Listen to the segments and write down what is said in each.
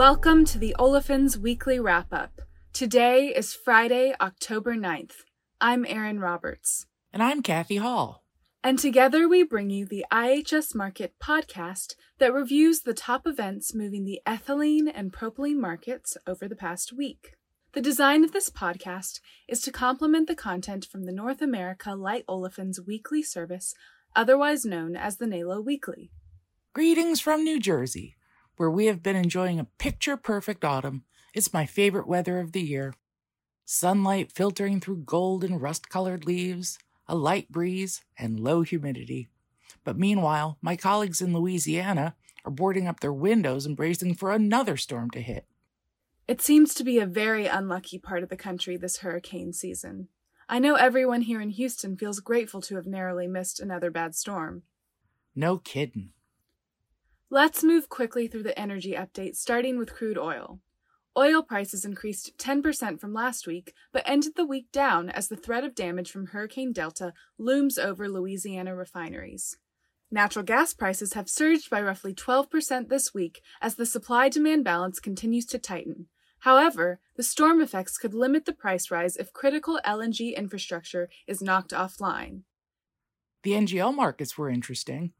Welcome to the Olefins Weekly Wrap Up. Today is Friday, October 9th. I'm Erin Roberts. And I'm Kathy Hall. And together we bring you the IHS Markit podcast that reviews the top events moving the ethylene and propylene markets over the past week. The design of this podcast is to complement the content from the North America Light Olefins weekly service, otherwise known as the NALO Weekly. Greetings from New Jersey, where we have been enjoying a picture perfect autumn. It's my favorite weather of the year. Sunlight filtering through gold and rust colored leaves, a light breeze, and low humidity. But meanwhile, my colleagues in Louisiana are boarding up their windows and bracing for another storm to hit. It seems to be a very unlucky part of the country this hurricane season. I know everyone here in Houston feels grateful to have narrowly missed another bad storm. No kidding. Let's move quickly through the energy update, starting with crude oil. Oil prices increased 10% from last week, but ended the week down as the threat of damage from Hurricane Delta looms over Louisiana refineries. Natural gas prices have surged by roughly 12% this week as the supply demand balance continues to tighten, However, the storm effects could limit the price rise if critical LNG infrastructure is knocked offline. The NGL markets were interesting,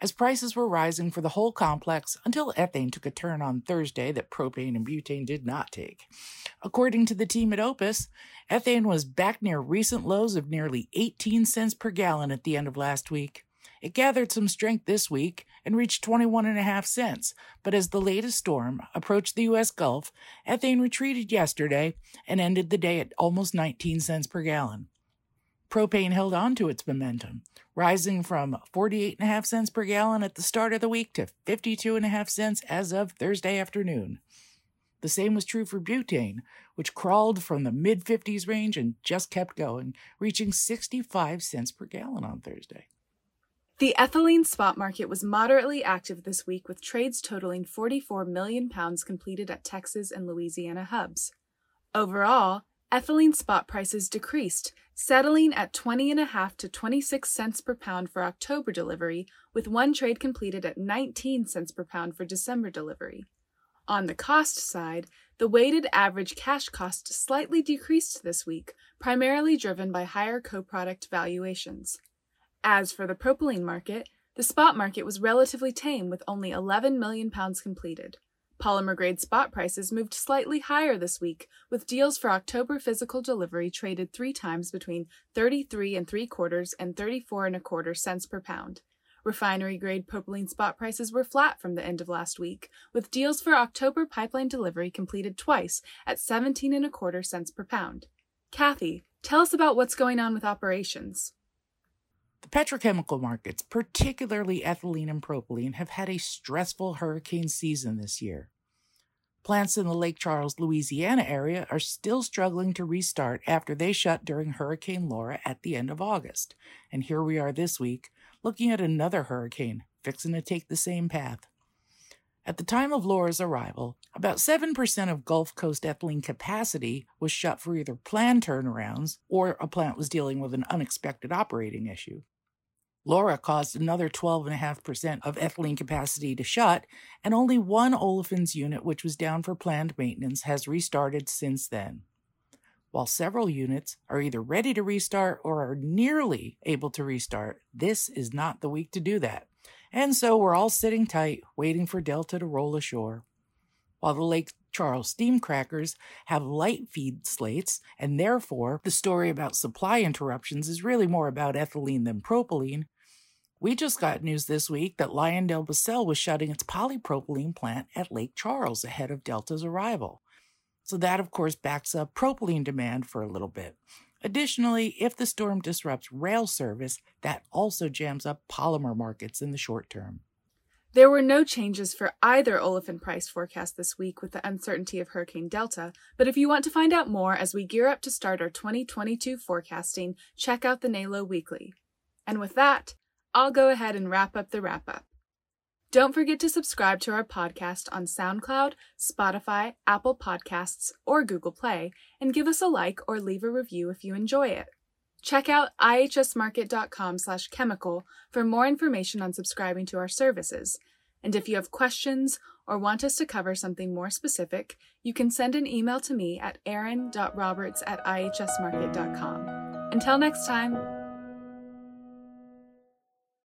as prices were rising for the whole complex until ethane took a turn on Thursday that propane and butane did not take. According to the team at OPIS, ethane was back near recent lows of nearly 18 cents per gallon at the end of last week. It gathered some strength this week and reached 21.5 cents, but as the latest storm approached the U.S. Gulf, ethane retreated yesterday and ended the day at almost 19 cents per gallon. Propane held on to its momentum, rising from 48.5 cents per gallon at the start of the week to 52.5 cents as of Thursday afternoon. The same was true for butane, which crawled from the mid 50s range and just kept going, reaching 65 cents per gallon on Thursday. The ethylene spot market was moderately active this week with trades totaling 44 million pounds completed at Texas and Louisiana hubs. Overall, ethylene spot prices decreased, settling at 20.5 to 26 cents per pound for October delivery, with one trade completed at 19 cents per pound for December delivery. On the cost side, the weighted average cash cost slightly decreased this week, primarily driven by higher co-product valuations. As for the propylene market, the spot market was relatively tame with only 11 million pounds completed. Polymer grade spot prices moved slightly higher this week, with deals for October physical delivery traded three times between 33 and three quarters and 34 and a quarter cents per pound. Refinery grade propylene spot prices were flat from the end of last week, with deals for October pipeline delivery completed twice at 17 and a quarter cents per pound. Kathy, tell us about what's going on with operations. The petrochemical markets, particularly ethylene and propylene, have had a stressful hurricane season this year. Plants in the Lake Charles, Louisiana area are still struggling to restart after they shut during Hurricane Laura at the end of August. And here we are this week, looking at another hurricane, fixing to take the same path. At the time of Laura's arrival, about 7% of Gulf Coast ethylene capacity was shut for either planned turnarounds or a plant was dealing with an unexpected operating issue. Laura caused another 12.5% of ethylene capacity to shut, and only one olefins unit, which was down for planned maintenance, has restarted since then. While several units are either ready to restart or are nearly able to restart, this is not the week to do that. And so we're all sitting tight, waiting for Delta to roll ashore. While the Lake Charles steam crackers have light feed slates, and therefore the story about supply interruptions is really more about ethylene than propylene. We just got news this week that Lyondell LyondellBasell was shutting its polypropylene plant at Lake Charles ahead of Delta's arrival. So that, of course, backs up propylene demand for a little bit. Additionally, if the storm disrupts rail service, that also jams up polymer markets in the short term. There were no changes for either olefin price forecast this week with the uncertainty of Hurricane Delta, but if you want to find out more as we gear up to start our 2022 forecasting, check out the NALO Weekly. And with that, I'll go ahead and wrap up the wrap up. Don't forget to subscribe to our podcast on SoundCloud, Spotify, Apple Podcasts, or Google Play, and give us a like or leave a review if you enjoy it. Check out ihsmarkit.com slash chemical for more information on subscribing to our services. And if you have questions or want us to cover something more specific, you can send an email to me at aaron.roberts at ihsmarkit.com. Until next time,